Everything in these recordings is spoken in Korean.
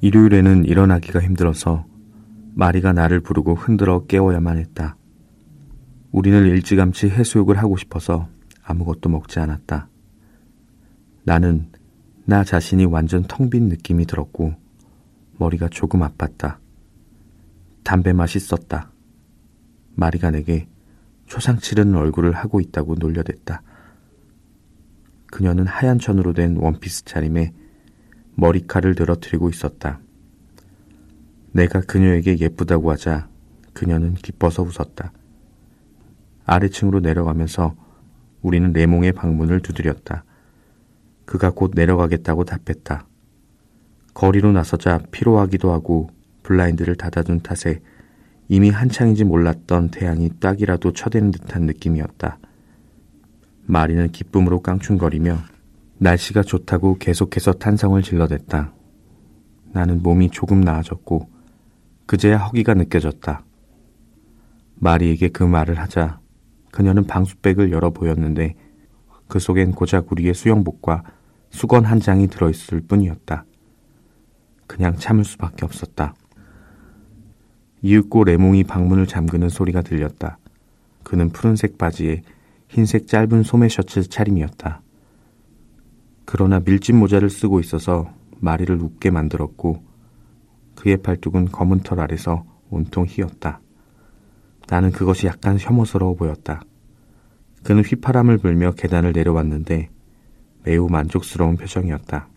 일요일에는 일어나기가 힘들어서 마리가 나를 부르고 흔들어 깨워야만 했다. 우리는 일찌감치 해수욕을 하고 싶어서 아무것도 먹지 않았다. 나는 나 자신이 완전 텅 빈 느낌이 들었고 머리가 조금 아팠다. 담배 맛있었다. 마리가 내게 초상 치르는 얼굴을 하고 있다고 놀려댔다. 그녀는 하얀 천으로 된 원피스 차림에 머리칼을 늘어뜨리고 있었다. 내가 그녀에게 예쁘다고 하자 그녀는 기뻐서 웃었다. 아래층으로 내려가면서 우리는 레몽의 방문을 두드렸다. 그가 곧 내려가겠다고 답했다. 거리로 나서자 피로하기도 하고 블라인드를 닫아둔 탓에 이미 한창인지 몰랐던 태양이 딱이라도 쳐대는 듯한 느낌이었다. 마리는 기쁨으로 깡충거리며 날씨가 좋다고 계속해서 탄성을 질러댔다. 나는 몸이 조금 나아졌고 그제야 허기가 느껴졌다. 마리에게 그 말을 하자 그녀는 방수백을 열어 보였는데 그 속엔 고작 우리의 수영복과 수건 한 장이 들어있을 뿐이었다. 그냥 참을 수밖에 없었다. 이윽고 레몽이 방문을 잠그는 소리가 들렸다. 그는 푸른색 바지에 흰색 짧은 소매 셔츠 차림이었다. 그러나 밀짚 모자를 쓰고 있어서 마리를 웃게 만들었고 그의 팔뚝은 검은 털 아래서 온통 휘었다. 나는 그것이 약간 혐오스러워 보였다. 그는 휘파람을 불며 계단을 내려왔는데 매우 만족스러운 표정이었다.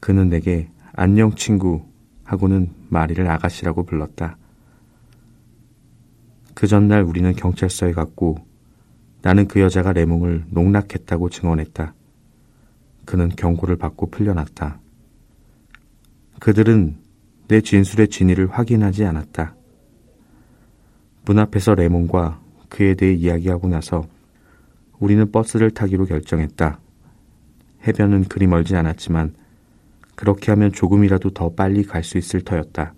그는 내게 안녕 친구 하고는 마리를 아가씨라고 불렀다. 그 전날 우리는 경찰서에 갔고 나는 그 여자가 레몽을 농락했다고 증언했다. 그는 경고를 받고 풀려났다. 그들은 내 진술의 진위를 확인하지 않았다. 문 앞에서 레몬과 그에 대해 이야기하고 나서 우리는 버스를 타기로 결정했다. 해변은 그리 멀지 않았지만 그렇게 하면 조금이라도 더 빨리 갈 수 있을 터였다.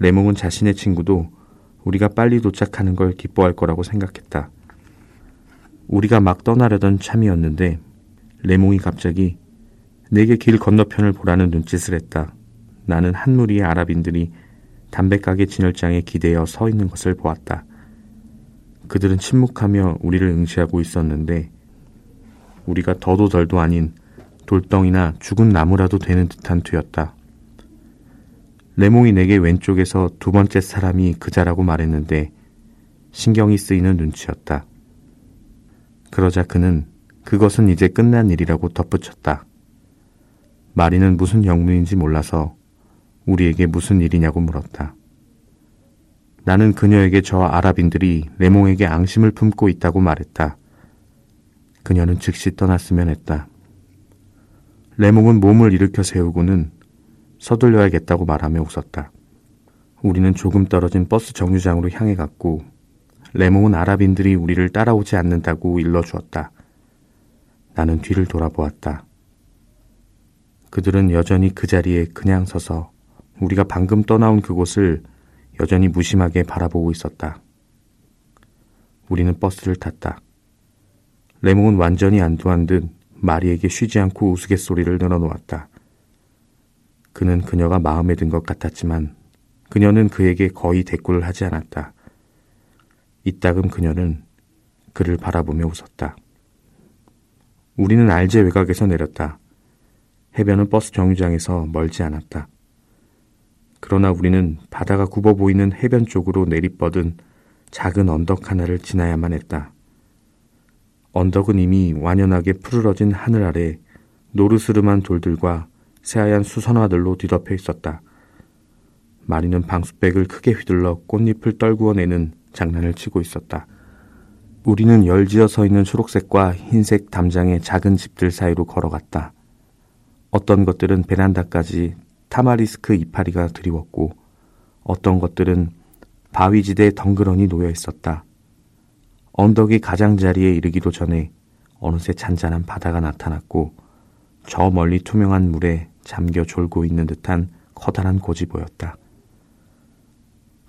레몽은 자신의 친구도 우리가 빨리 도착하는 걸 기뻐할 거라고 생각했다. 우리가 막 떠나려던 참이었는데 레몽이 갑자기 내게 길 건너편을 보라는 눈짓을 했다. 나는 한 무리의 아랍인들이 담배가게 진열장에 기대어 서 있는 것을 보았다. 그들은 침묵하며 우리를 응시하고 있었는데 우리가 더도 덜도 아닌 돌덩이나 죽은 나무라도 되는 듯한 뒤였다. 레몽이 내게 왼쪽에서 두 번째 사람이 그자라고 말했는데 신경이 쓰이는 눈치였다. 그러자 그는 그것은 이제 끝난 일이라고 덧붙였다. 마리는 무슨 영문인지 몰라서 우리에게 무슨 일이냐고 물었다. 나는 그녀에게 저 아랍인들이 레몽에게 앙심을 품고 있다고 말했다. 그녀는 즉시 떠났으면 했다. 레몽은 몸을 일으켜 세우고는 서둘러야겠다고 말하며 웃었다. 우리는 조금 떨어진 버스 정류장으로 향해 갔고 레몽은 아랍인들이 우리를 따라오지 않는다고 일러 주었다. 나는 뒤를 돌아보았다. 그들은 여전히 그 자리에 그냥 서서 우리가 방금 떠나온 그곳을 여전히 무심하게 바라보고 있었다. 우리는 버스를 탔다. 레몽은 완전히 안도한 듯 마리에게 쉬지 않고 우스갯소리를 늘어놓았다. 그는 그녀가 마음에 든 것 같았지만 그녀는 그에게 거의 대꾸를 하지 않았다. 이따금 그녀는 그를 바라보며 웃었다. 우리는 알제 외곽에서 내렸다. 해변은 버스 정류장에서 멀지 않았다. 그러나 우리는 바다가 굽어 보이는 해변 쪽으로 내리뻗은 작은 언덕 하나를 지나야만 했다. 언덕은 이미 완연하게 푸르러진 하늘 아래 노르스름한 돌들과 새하얀 수선화들로 뒤덮여 있었다. 마리는 방수백을 크게 휘둘러 꽃잎을 떨구어내는 장난을 치고 있었다. 우리는 열지어 서 있는 초록색과 흰색 담장의 작은 집들 사이로 걸어갔다. 어떤 것들은 베란다까지 타마리스크 이파리가 드리웠고 어떤 것들은 바위지대에 덩그러니 놓여 있었다. 언덕이 가장자리에 이르기도 전에 어느새 잔잔한 바다가 나타났고 저 멀리 투명한 물에 잠겨 졸고 있는 듯한 커다란 고지 보였다.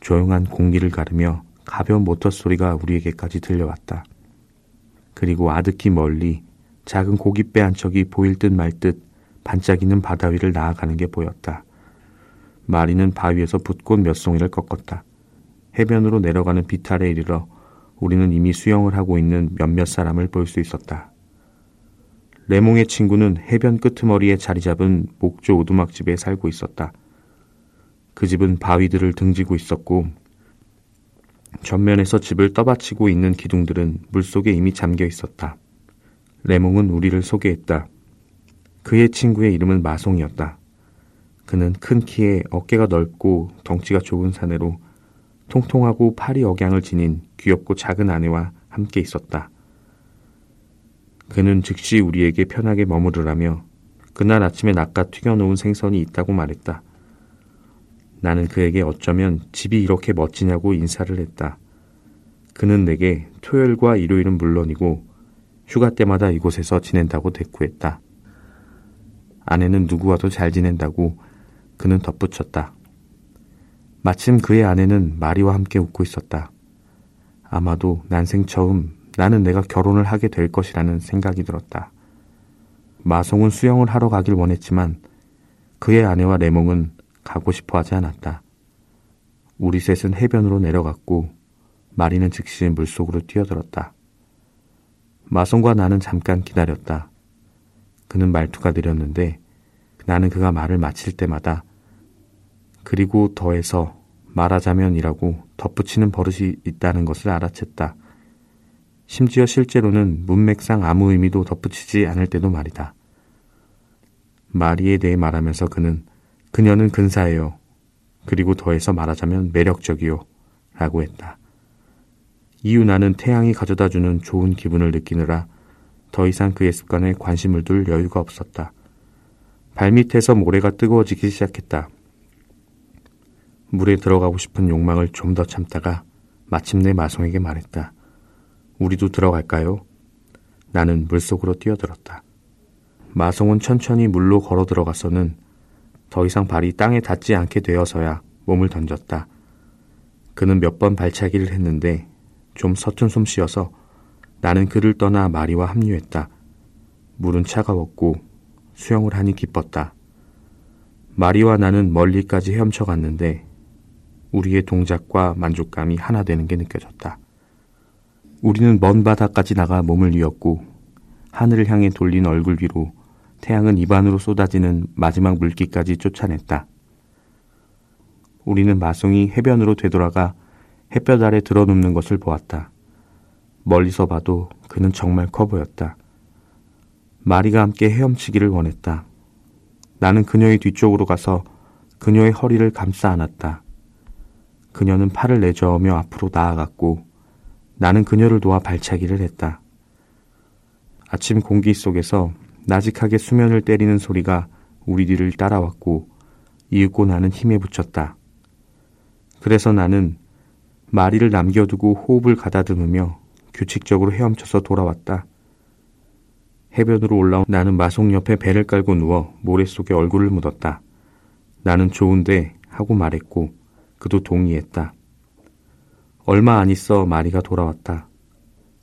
조용한 공기를 가르며 가벼운 모터 소리가 우리에게까지 들려왔다. 그리고 아득히 멀리 작은 고깃배 한 척이 보일 듯말듯 반짝이는 바다 위를 나아가는 게 보였다. 마리는 바위에서 붓꽃 몇 송이를 꺾었다. 해변으로 내려가는 비탈에 이르러 우리는 이미 수영을 하고 있는 몇몇 사람을 볼 수 있었다. 레몽의 친구는 해변 끄트머리에 자리 잡은 목조 오두막집에 살고 있었다. 그 집은 바위들을 등지고 있었고 전면에서 집을 떠받치고 있는 기둥들은 물속에 이미 잠겨 있었다. 레몽은 우리를 소개했다. 그의 친구의 이름은 마송이었다. 그는 큰 키에 어깨가 넓고 덩치가 좁은 사내로 통통하고 파리 억양을 지닌 귀엽고 작은 아내와 함께 있었다. 그는 즉시 우리에게 편하게 머무르라며 그날 아침에 낚아 튀겨놓은 생선이 있다고 말했다. 나는 그에게 어쩌면 집이 이렇게 멋지냐고 인사를 했다. 그는 내게 토요일과 일요일은 물론이고 휴가 때마다 이곳에서 지낸다고 대꾸했다. 아내는 누구와도 잘 지낸다고 그는 덧붙였다. 마침 그의 아내는 마리와 함께 웃고 있었다. 아마도 난생 처음 나는 내가 결혼을 하게 될 것이라는 생각이 들었다. 마송은 수영을 하러 가길 원했지만 그의 아내와 레몽은 가고 싶어 하지 않았다. 우리 셋은 해변으로 내려갔고 마리는 즉시 물속으로 뛰어들었다. 마송과 나는 잠깐 기다렸다. 그는 말투가 느렸는데 나는 그가 말을 마칠 때마다 그리고 더해서 말하자면이라고 덧붙이는 버릇이 있다는 것을 알아챘다. 심지어 실제로는 문맥상 아무 의미도 덧붙이지 않을 때도 말이다. 마리에 대해 말하면서 그는 그녀는 근사해요. 그리고 더해서 말하자면 매력적이요. 라고 했다. 이유 나는 태양이 가져다 주는 좋은 기분을 느끼느라 더 이상 그의 습관에 관심을 둘 여유가 없었다. 발밑에서 모래가 뜨거워지기 시작했다. 물에 들어가고 싶은 욕망을 좀 더 참다가 마침내 마송에게 말했다. 우리도 들어갈까요? 나는 물속으로 뛰어들었다. 마송은 천천히 물로 걸어 들어가서는 더 이상 발이 땅에 닿지 않게 되어서야 몸을 던졌다. 그는 몇 번 발차기를 했는데 좀 서툰 솜씨여서 나는 그를 떠나 마리와 합류했다. 물은 차가웠고 수영을 하니 기뻤다. 마리와 나는 멀리까지 헤엄쳐 갔는데 우리의 동작과 만족감이 하나 되는 게 느껴졌다. 우리는 먼 바다까지 나가 몸을 뉘었고 하늘을 향해 돌린 얼굴 위로 태양은 입안으로 쏟아지는 마지막 물기까지 쫓아냈다. 우리는 마송이 해변으로 되돌아가 햇볕 아래 드러눕는 것을 보았다. 멀리서 봐도 그는 정말 커 보였다. 마리가 함께 헤엄치기를 원했다. 나는 그녀의 뒤쪽으로 가서 그녀의 허리를 감싸 안았다. 그녀는 팔을 내저으며 앞으로 나아갔고 나는 그녀를 도와 발차기를 했다. 아침 공기 속에서 나직하게 수면을 때리는 소리가 우리 뒤를 따라왔고 이윽고 나는 힘에 붙였다. 그래서 나는 마리를 남겨두고 호흡을 가다듬으며 규칙적으로 헤엄쳐서 돌아왔다. 해변으로 올라온 나는 마송 옆에 배를 깔고 누워 모래 속에 얼굴을 묻었다. 나는 좋은데 하고 말했고 그도 동의했다. 얼마 안 있어 마리가 돌아왔다.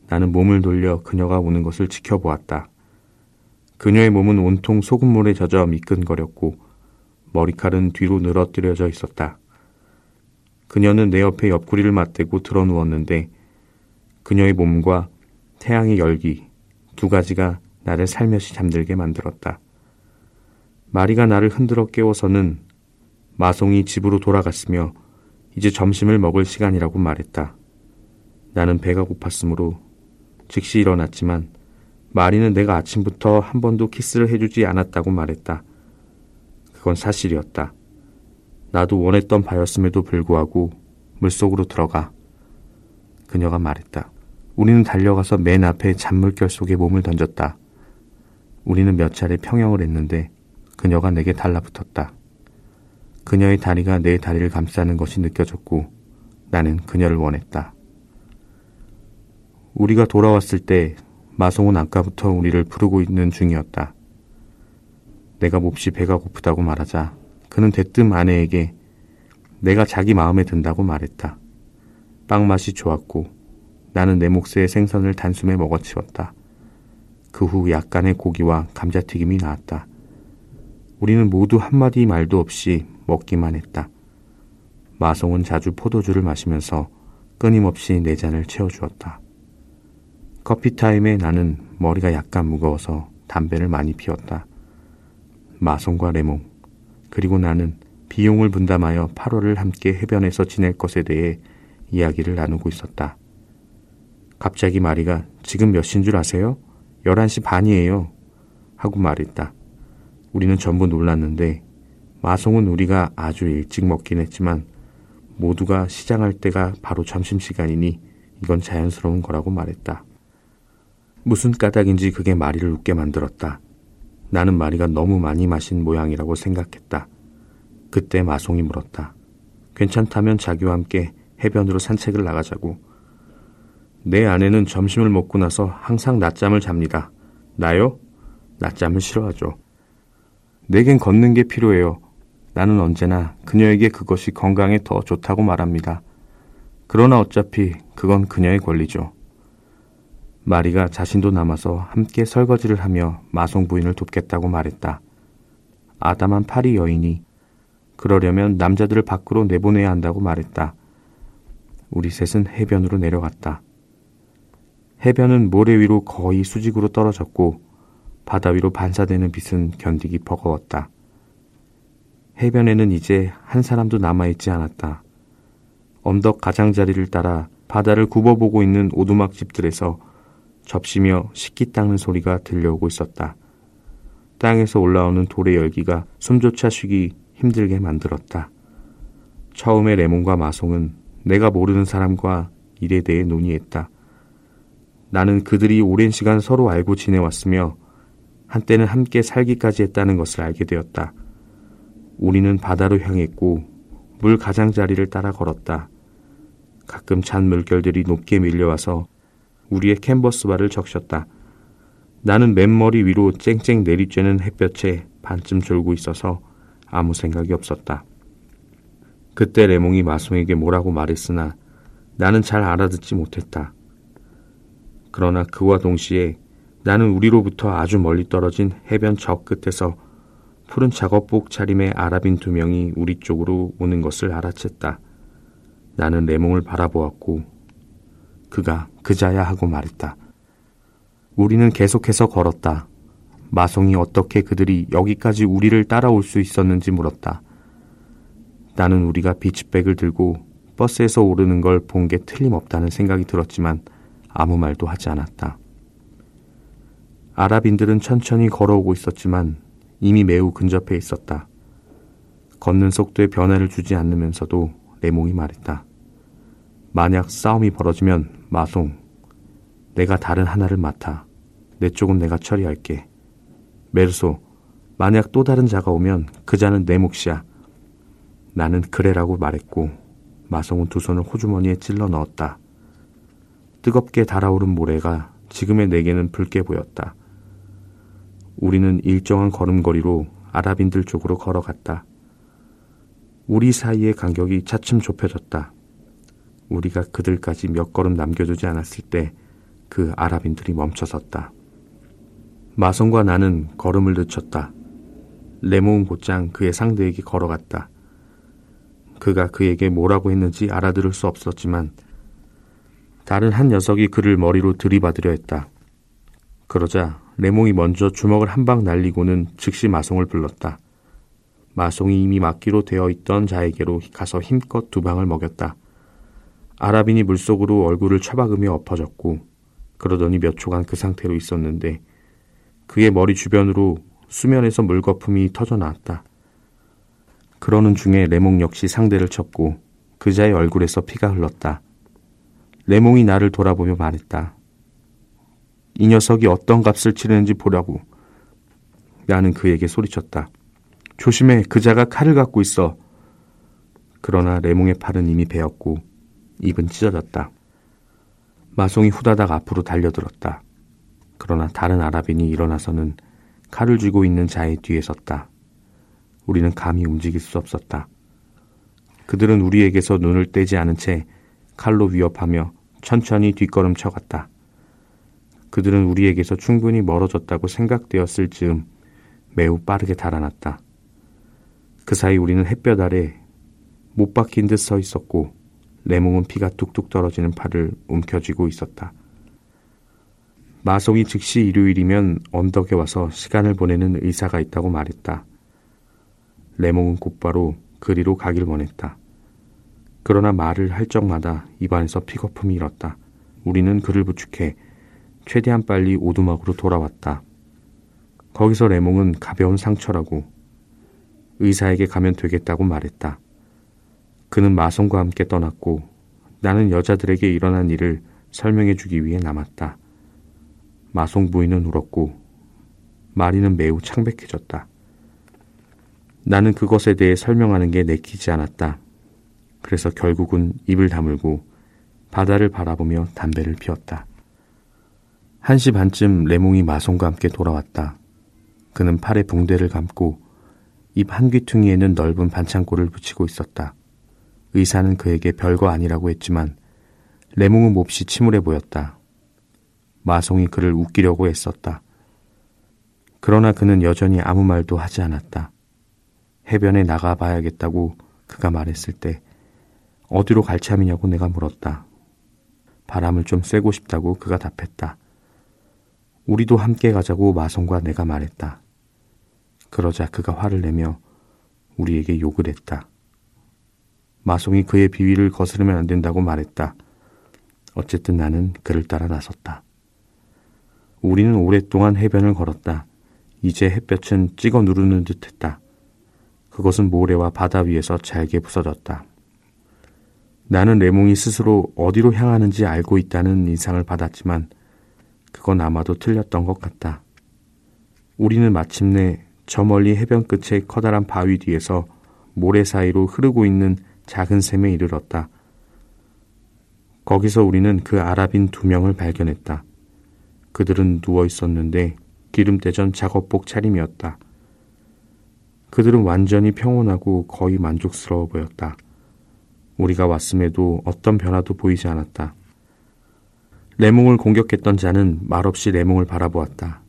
나는 몸을 돌려 그녀가 오는 것을 지켜보았다. 그녀의 몸은 온통 소금물에 젖어 미끈거렸고 머리칼은 뒤로 늘어뜨려져 있었다. 그녀는 내 옆에 옆구리를 맞대고 들어 누웠는데 그녀의 몸과 태양의 열기 두 가지가 나를 살며시 잠들게 만들었다. 마리가 나를 흔들어 깨워서는 마송이 집으로 돌아갔으며 이제 점심을 먹을 시간이라고 말했다. 나는 배가 고팠으므로 즉시 일어났지만 마리는 내가 아침부터 한 번도 키스를 해주지 않았다고 말했다. 그건 사실이었다. 나도 원했던 바였음에도 불구하고 물속으로 들어가. 그녀가 말했다. 우리는 달려가서 맨 앞에 잔물결 속에 몸을 던졌다. 우리는 몇 차례 평형을 했는데 그녀가 내게 달라붙었다. 그녀의 다리가 내 다리를 감싸는 것이 느껴졌고 나는 그녀를 원했다. 우리가 돌아왔을 때 마송은 아까부터 우리를 부르고 있는 중이었다. 내가 몹시 배가 고프다고 말하자 그는 대뜸 아내에게 내가 자기 마음에 든다고 말했다. 빵 맛이 좋았고 나는 내 몫의 생선을 단숨에 먹어치웠다. 그 후 약간의 고기와 감자튀김이 나왔다. 우리는 모두 한마디 말도 없이 먹기만 했다. 마송은 자주 포도주를 마시면서 끊임없이 내 잔을 채워주었다. 커피 타임에 나는 머리가 약간 무거워서 담배를 많이 피웠다. 마송과 레몽, 그리고 나는 비용을 분담하여 8월을 함께 해변에서 지낼 것에 대해 이야기를 나누고 있었다. 갑자기 마리가 지금 몇 시인 줄 아세요? 11시 반이에요. 하고 말했다. 우리는 전부 놀랐는데 마송은 우리가 아주 일찍 먹긴 했지만 모두가 시장할 때가 바로 점심시간이니 이건 자연스러운 거라고 말했다. 무슨 까닭인지 그게 마리를 웃게 만들었다. 나는 마리가 너무 많이 마신 모양이라고 생각했다. 그때 마송이 물었다. 괜찮다면 자기와 함께 해변으로 산책을 나가자고. 내 아내는 점심을 먹고 나서 항상 낮잠을 잡니다. 나요? 낮잠을 싫어하죠. 내겐 걷는 게 필요해요. 나는 언제나 그녀에게 그것이 건강에 더 좋다고 말합니다. 그러나 어차피 그건 그녀의 권리죠. 마리가 자신도 남아서 함께 설거지를 하며 마송 부인을 돕겠다고 말했다. 아담한 파리 여인이 그러려면 남자들을 밖으로 내보내야 한다고 말했다. 우리 셋은 해변으로 내려갔다. 해변은 모래 위로 거의 수직으로 떨어졌고 바다 위로 반사되는 빛은 견디기 버거웠다. 해변에는 이제 한 사람도 남아있지 않았다. 언덕 가장자리를 따라 바다를 굽어보고 있는 오두막 집들에서 접시며 식기 닦는 소리가 들려오고 있었다. 땅에서 올라오는 돌의 열기가 숨조차 쉬기 힘들게 만들었다. 처음에 레몬과 마송은 내가 모르는 사람과 일에 대해 논의했다. 나는 그들이 오랜 시간 서로 알고 지내왔으며 한때는 함께 살기까지 했다는 것을 알게 되었다. 우리는 바다로 향했고 물 가장자리를 따라 걸었다. 가끔 잔 물결들이 높게 밀려와서 우리의 캔버스바를 적셨다. 나는 맨머리 위로 쨍쨍 내리쬐는 햇볕에 반쯤 졸고 있어서 아무 생각이 없었다. 그때 레몽이 마송에게 뭐라고 말했으나 나는 잘 알아듣지 못했다. 그러나 그와 동시에 나는 우리로부터 아주 멀리 떨어진 해변 저 끝에서 푸른 작업복 차림의 아랍인 두 명이 우리 쪽으로 오는 것을 알아챘다. 나는 레몽을 바라보았고 그가 그자야 하고 말했다. 우리는 계속해서 걸었다. 마송이 어떻게 그들이 여기까지 우리를 따라올 수 있었는지 물었다. 나는 우리가 비치백을 들고 버스에서 오르는 걸 본 게 틀림없다는 생각이 들었지만 아무 말도 하지 않았다. 아랍인들은 천천히 걸어오고 있었지만 이미 매우 근접해 있었다. 걷는 속도에 변화를 주지 않으면서도 레몽이 말했다. 만약 싸움이 벌어지면 마송, 내가 다른 하나를 맡아. 내 쪽은 내가 처리할게. 메르소, 만약 또 다른 자가 오면 그 자는 내 몫이야. 나는 그래라고 말했고 마송은 두 손을 호주머니에 찔러 넣었다. 뜨겁게 달아오른 모래가 지금의 내게는 붉게 보였다. 우리는 일정한 걸음걸이로 아랍인들 쪽으로 걸어갔다. 우리 사이의 간격이 차츰 좁혀졌다. 우리가 그들까지 몇 걸음 남겨두지 않았을 때 그 아랍인들이 멈춰섰다. 마성과 나는 걸음을 늦췄다. 레몬 곧장 그의 상대에게 걸어갔다. 그가 그에게 뭐라고 했는지 알아들을 수 없었지만 다른 한 녀석이 그를 머리로 들이받으려 했다. 그러자 레몽이 먼저 주먹을 한 방 날리고는 즉시 마송을 불렀다. 마송이 이미 막기로 되어 있던 자에게로 가서 힘껏 두 방을 먹였다. 아랍인이 물속으로 얼굴을 처박으며 엎어졌고 그러더니 몇 초간 그 상태로 있었는데 그의 머리 주변으로 수면에서 물거품이 터져 나왔다. 그러는 중에 레몽 역시 상대를 쳤고 그자의 얼굴에서 피가 흘렀다. 레몽이 나를 돌아보며 말했다. 이 녀석이 어떤 값을 치르는지 보라고. 나는 그에게 소리쳤다. 조심해, 그자가 칼을 갖고 있어. 그러나 레몽의 팔은 이미 베었고 입은 찢어졌다. 마송이 후다닥 앞으로 달려들었다. 그러나 다른 아랍인이 일어나서는 칼을 쥐고 있는 자의 뒤에 섰다. 우리는 감히 움직일 수 없었다. 그들은 우리에게서 눈을 떼지 않은 채 칼로 위협하며 천천히 뒷걸음 쳐 갔다. 그들은 우리에게서 충분히 멀어졌다고 생각되었을 즈음 매우 빠르게 달아났다. 그 사이 우리는 햇볕 아래 못 박힌 듯 서 있었고 레몽은 피가 뚝뚝 떨어지는 팔을 움켜쥐고 있었다. 마송이 즉시 일요일이면 언덕에 와서 시간을 보내는 의사가 있다고 말했다. 레몽은 곧바로 그리로 가길 원했다. 그러나 말을 할 적마다 입안에서 픽거품이 일었다. 우리는 그를 부축해 최대한 빨리 오두막으로 돌아왔다. 거기서 레몽은 가벼운 상처라고 의사에게 가면 되겠다고 말했다. 그는 마성과 함께 떠났고 나는 여자들에게 일어난 일을 설명해 주기 위해 남았다. 마송 부인은 울었고 마리는 매우 창백해졌다. 나는 그것에 대해 설명하는 게 내키지 않았다. 그래서 결국은 입을 다물고 바다를 바라보며 담배를 피웠다. 1시 반쯤 레몽이 마송과 함께 돌아왔다. 그는 팔에 붕대를 감고 입 한 귀퉁이에는 넓은 반창고를 붙이고 있었다. 의사는 그에게 별거 아니라고 했지만 레몽은 몹시 침울해 보였다. 마송이 그를 웃기려고 애썼다. 그러나 그는 여전히 아무 말도 하지 않았다. 해변에 나가 봐야겠다고 그가 말했을 때 어디로 갈 참이냐고 내가 물었다. 바람을 좀 쐬고 싶다고 그가 답했다. 우리도 함께 가자고 마성과 내가 말했다. 그러자 그가 화를 내며 우리에게 욕을 했다. 마송이 그의 비위를 거스르면 안 된다고 말했다. 어쨌든 나는 그를 따라 나섰다. 우리는 오랫동안 해변을 걸었다. 이제 햇볕은 찍어 누르는 듯 했다. 그것은 모래와 바다 위에서 잘게 부서졌다. 나는 레몽이 스스로 어디로 향하는지 알고 있다는 인상을 받았지만 그건 아마도 틀렸던 것 같다. 우리는 마침내 저 멀리 해변 끝의 커다란 바위 뒤에서 모래 사이로 흐르고 있는 작은 샘에 이르렀다. 거기서 우리는 그 아랍인 두 명을 발견했다. 그들은 누워 있었는데 기름때전 작업복 차림이었다. 그들은 완전히 평온하고 거의 만족스러워 보였다. 우리가 왔음에도 어떤 변화도 보이지 않았다. 레몽을 공격했던 자는 말없이 레몽을 바라보았다.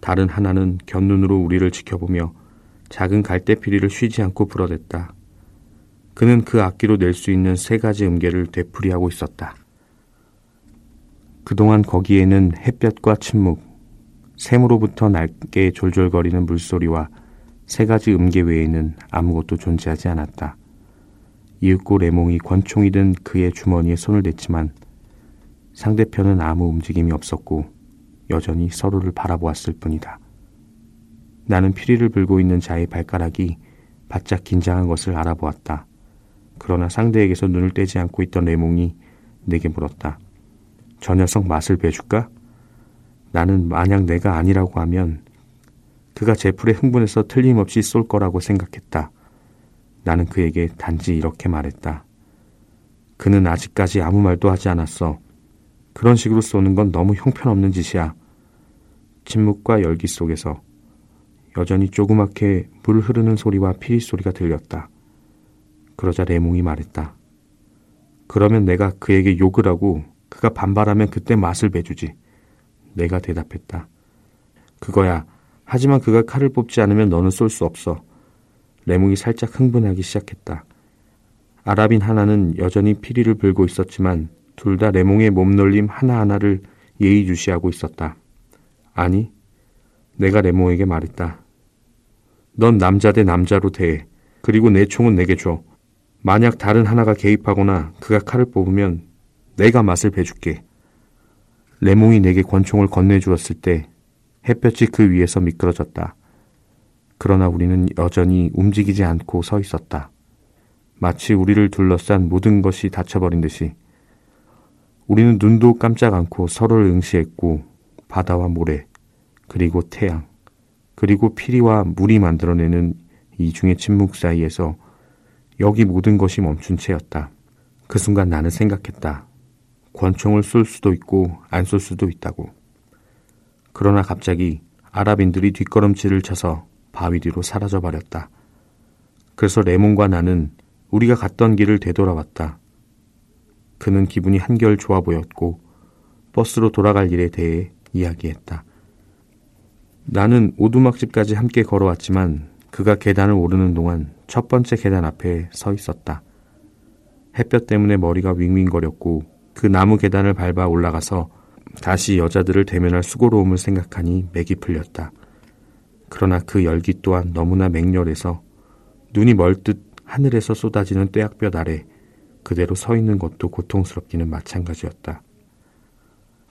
다른 하나는 곁눈으로 우리를 지켜보며 작은 갈대피리를 쉬지 않고 불어댔다. 그는 그 악기로 낼 수 있는 세 가지 음계를 되풀이하고 있었다. 그동안 거기에는 햇볕과 침묵, 샘으로부터 날게 졸졸거리는 물소리와 세 가지 음계 외에는 아무것도 존재하지 않았다. 이윽고 레몽이 권총이 든 그의 주머니에 손을 댔지만 상대편은 아무 움직임이 없었고 여전히 서로를 바라보았을 뿐이다. 나는 피리를 불고 있는 자의 발가락이 바짝 긴장한 것을 알아보았다. 그러나 상대에게서 눈을 떼지 않고 있던 레몽이 내게 물었다. 저 녀석 맛을 배줄까? 나는 만약 내가 아니라고 하면 그가 제풀에 흥분해서 틀림없이 쏠 거라고 생각했다. 나는 그에게 단지 이렇게 말했다. 그는 아직까지 아무 말도 하지 않았어. 그런 식으로 쏘는 건 너무 형편없는 짓이야. 침묵과 열기 속에서 여전히 조그맣게 물 흐르는 소리와 피리 소리가 들렸다. 그러자 레몽이 말했다. 그러면 내가 그에게 욕을 하고 그가 반발하면 그때 맛을 배주지. 내가 대답했다. 그거야. 하지만 그가 칼을 뽑지 않으면 너는 쏠 수 없어. 레몽이 살짝 흥분하기 시작했다. 아랍인 하나는 여전히 피리를 불고 있었지만 둘 다 레몽의 몸놀림 하나하나를 예의주시하고 있었다. 아니, 내가 레몽에게 말했다. 넌 남자 대 남자로 대해. 그리고 내 총은 내게 줘. 만약 다른 하나가 개입하거나 그가 칼을 뽑으면 내가 맛을 배줄게. 레몽이 내게 권총을 건네주었을 때 햇볕이 그 위에서 미끄러졌다. 그러나 우리는 여전히 움직이지 않고 서 있었다. 마치 우리를 둘러싼 모든 것이 닫혀버린 듯이 우리는 눈도 깜짝 않고 서로를 응시했고 바다와 모래 그리고 태양 그리고 피리와 물이 만들어내는 이중의 침묵 사이에서 여기 모든 것이 멈춘 채였다. 그 순간 나는 생각했다. 권총을 쏠 수도 있고 안 쏠 수도 있다고. 그러나 갑자기 아랍인들이 뒷걸음질을 쳐서 바위 뒤로 사라져 버렸다. 그래서 레몬과 나는 우리가 갔던 길을 되돌아왔다. 그는 기분이 한결 좋아 보였고 버스로 돌아갈 일에 대해 이야기했다. 나는 오두막집까지 함께 걸어왔지만 그가 계단을 오르는 동안 첫 번째 계단 앞에 서 있었다. 햇볕 때문에 머리가 윙윙거렸고 그 나무 계단을 밟아 올라가서 다시 여자들을 대면할 수고로움을 생각하니 맥이 풀렸다. 그러나 그 열기 또한 너무나 맹렬해서 눈이 멀듯 하늘에서 쏟아지는 떼약볕 아래 그대로 서 있는 것도 고통스럽기는 마찬가지였다.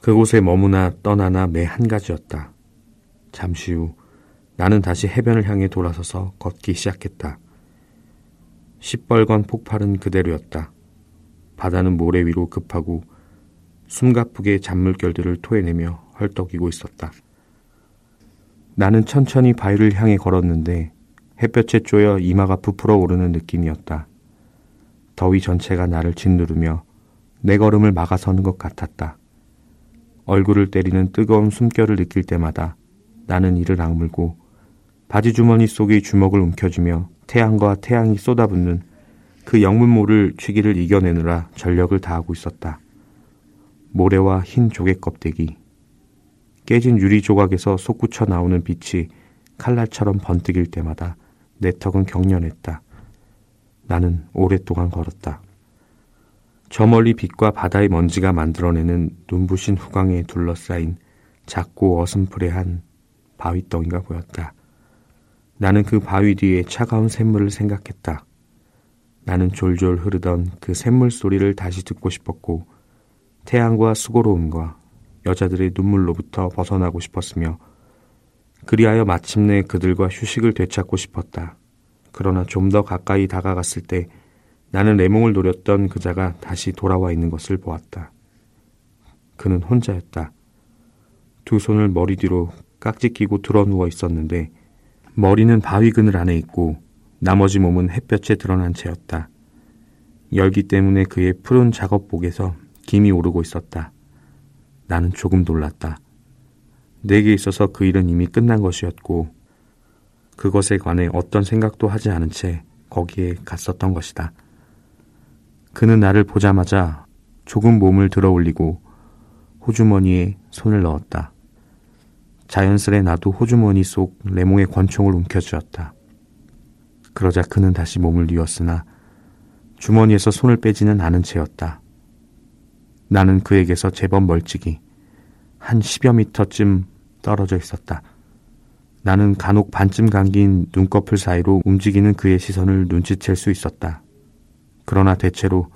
그곳에 머무나 떠나나 매 한 가지였다. 잠시 후 나는 다시 해변을 향해 돌아서서 걷기 시작했다. 시뻘건 폭발은 그대로였다. 바다는 모래 위로 급하고 숨가쁘게 잔물결들을 토해내며 헐떡이고 있었다. 나는 천천히 바위를 향해 걸었는데 햇볕에 쪼여 이마가 부풀어 오르는 느낌이었다. 더위 전체가 나를 짓누르며 내 걸음을 막아서는 것 같았다. 얼굴을 때리는 뜨거운 숨결을 느낄 때마다 나는 이를 악물고 바지 주머니 속의 주먹을 움켜쥐며 태양과 태양이 쏟아붓는 그 영문 모를 취기를 이겨내느라 전력을 다하고 있었다. 모래와 흰 조개 껍데기, 깨진 유리 조각에서 솟구쳐 나오는 빛이 칼날처럼 번뜩일 때마다 내 턱은 경련했다. 나는 오랫동안 걸었다. 저 멀리 빛과 바다의 먼지가 만들어내는 눈부신 후광에 둘러싸인 작고 어슴푸레한 바위덩이가 보였다. 나는 그 바위 뒤에 차가운 샘물을 생각했다. 나는 졸졸 흐르던 그 샘물 소리를 다시 듣고 싶었고 태양과 수고로움과 여자들의 눈물로부터 벗어나고 싶었으며 그리하여 마침내 그들과 휴식을 되찾고 싶었다. 그러나 좀 더 가까이 다가갔을 때 나는 레몽을 노렸던 그자가 다시 돌아와 있는 것을 보았다. 그는 혼자였다. 두 손을 머리 뒤로 깍지 끼고 드러 누워 있었는데 머리는 바위 그늘 안에 있고 나머지 몸은 햇볕에 드러난 채였다. 열기 때문에 그의 푸른 작업복에서 김이 오르고 있었다. 나는 조금 놀랐다. 내게 있어서 그 일은 이미 끝난 것이었고 그것에 관해 어떤 생각도 하지 않은 채 거기에 갔었던 것이다. 그는 나를 보자마자 조금 몸을 들어 올리고 호주머니에 손을 넣었다. 자연스레 나도 호주머니 속 레몽의 권총을 움켜쥐었다. 그러자 그는 다시 몸을 뉘었으나 주머니에서 손을 빼지는 않은 채였다. 나는 그에게서 제법 멀찍이 한 10여 미터쯤 떨어져 있었다. 나는 간혹 반쯤 감긴 눈꺼풀 사이로 움직이는 그의 시선을 눈치챌 수 있었다. 그러나 대체로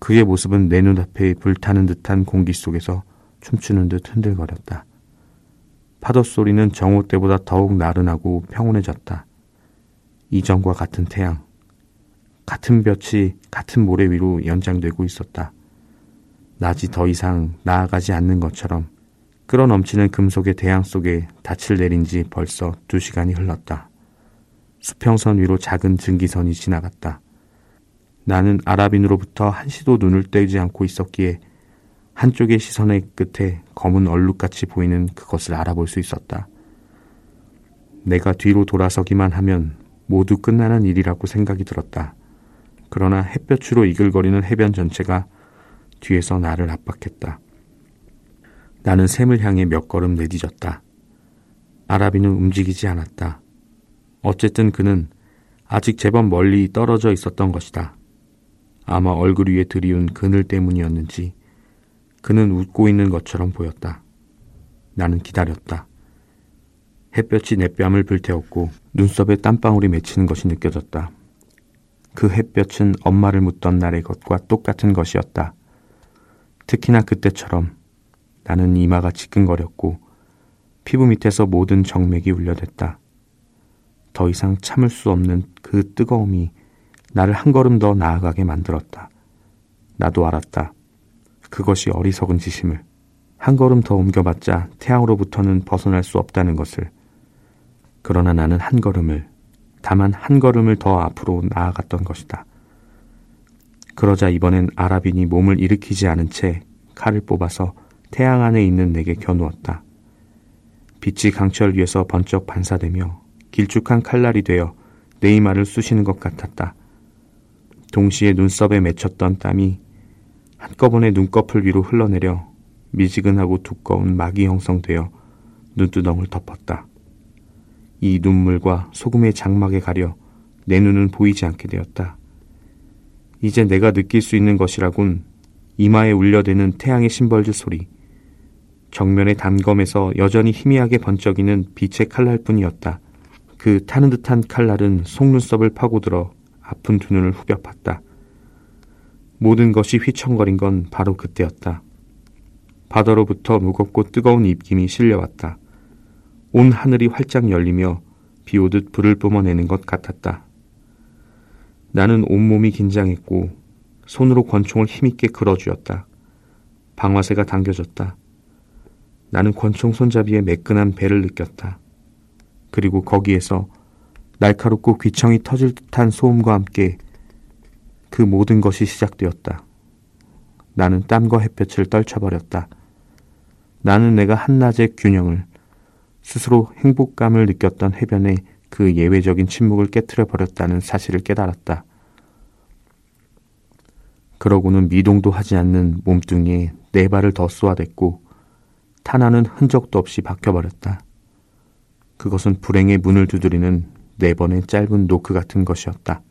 그의 모습은 내 눈앞에 불타는 듯한 공기 속에서 춤추는 듯 흔들거렸다. 파도 소리는 정오 때보다 더욱 나른하고 평온해졌다. 이전과 같은 태양, 같은 볕이 같은 모래 위로 연장되고 있었다. 낮이 더 이상 나아가지 않는 것처럼 끌어넘치는 금속의 대양 속에 닻을 내린 지 벌써 두 시간이 흘렀다. 수평선 위로 작은 증기선이 지나갔다. 나는 아랍인으로부터 한시도 눈을 떼지 않고 있었기에 한쪽의 시선의 끝에 검은 얼룩같이 보이는 그것을 알아볼 수 있었다. 내가 뒤로 돌아서기만 하면 모두 끝나는 일이라고 생각이 들었다. 그러나 햇볕으로 이글거리는 해변 전체가 뒤에서 나를 압박했다. 나는 샘을 향해 몇 걸음 내디졌다. 아라비는 움직이지 않았다. 어쨌든 그는 아직 제법 멀리 떨어져 있었던 것이다. 아마 얼굴 위에 들이운 그늘 때문이었는지 그는 웃고 있는 것처럼 보였다. 나는 기다렸다. 햇볕이 내 뺨을 불태웠고 눈썹에 땀방울이 맺히는 것이 느껴졌다. 그 햇볕은 엄마를 묻던 날의 것과 똑같은 것이었다. 특히나 그때처럼 나는 이마가 지끈거렸고 피부 밑에서 모든 정맥이 울려댔다. 더 이상 참을 수 없는 그 뜨거움이 나를 한 걸음 더 나아가게 만들었다. 나도 알았다. 그것이 어리석은 짓임을. 한 걸음 더 옮겨봤자 태양으로부터는 벗어날 수 없다는 것을. 그러나 나는 한 걸음을, 다만 한 걸음을 더 앞으로 나아갔던 것이다. 그러자 이번엔 아랍인이 몸을 일으키지 않은 채 칼을 뽑아서 태양 안에 있는 내게 겨누었다. 빛이 강철 위에서 번쩍 반사되며 길쭉한 칼날이 되어 내 이마를 쑤시는 것 같았다. 동시에 눈썹에 맺혔던 땀이 한꺼번에 눈꺼풀 위로 흘러내려 미지근하고 두꺼운 막이 형성되어 눈두덩을 덮었다. 이 눈물과 소금의 장막에 가려 내 눈은 보이지 않게 되었다. 이제 내가 느낄 수 있는 것이라곤 이마에 울려대는 태양의 심벌질 소리, 정면의 단검에서 여전히 희미하게 번쩍이는 빛의 칼날 뿐이었다. 그 타는 듯한 칼날은 속눈썹을 파고들어 아픈 두 눈을 후벼 팠다. 모든 것이 휘청거린 건 바로 그때였다. 바다로부터 무겁고 뜨거운 입김이 실려왔다. 온 하늘이 활짝 열리며 비 오듯 불을 뿜어내는 것 같았다. 나는 온몸이 긴장했고 손으로 권총을 힘있게 걸어주었다. 방화쇠가 당겨졌다. 나는 권총 손잡이의 매끈한 배를 느꼈다. 그리고 거기에서 날카롭고 귀청이 터질 듯한 소음과 함께 그 모든 것이 시작되었다. 나는 땀과 햇볕을 떨쳐버렸다. 나는 내가 한낮의 균형을 스스로 행복감을 느꼈던 해변에 그 예외적인 침묵을 깨뜨려 버렸다는 사실을 깨달았다. 그러고는 미동도 하지 않는 몸뚱이에 네 발을 더 쏘아댔고 탄하는 흔적도 없이 박혀버렸다. 그것은 불행의 문을 두드리는 네 번의 짧은 노크 같은 것이었다.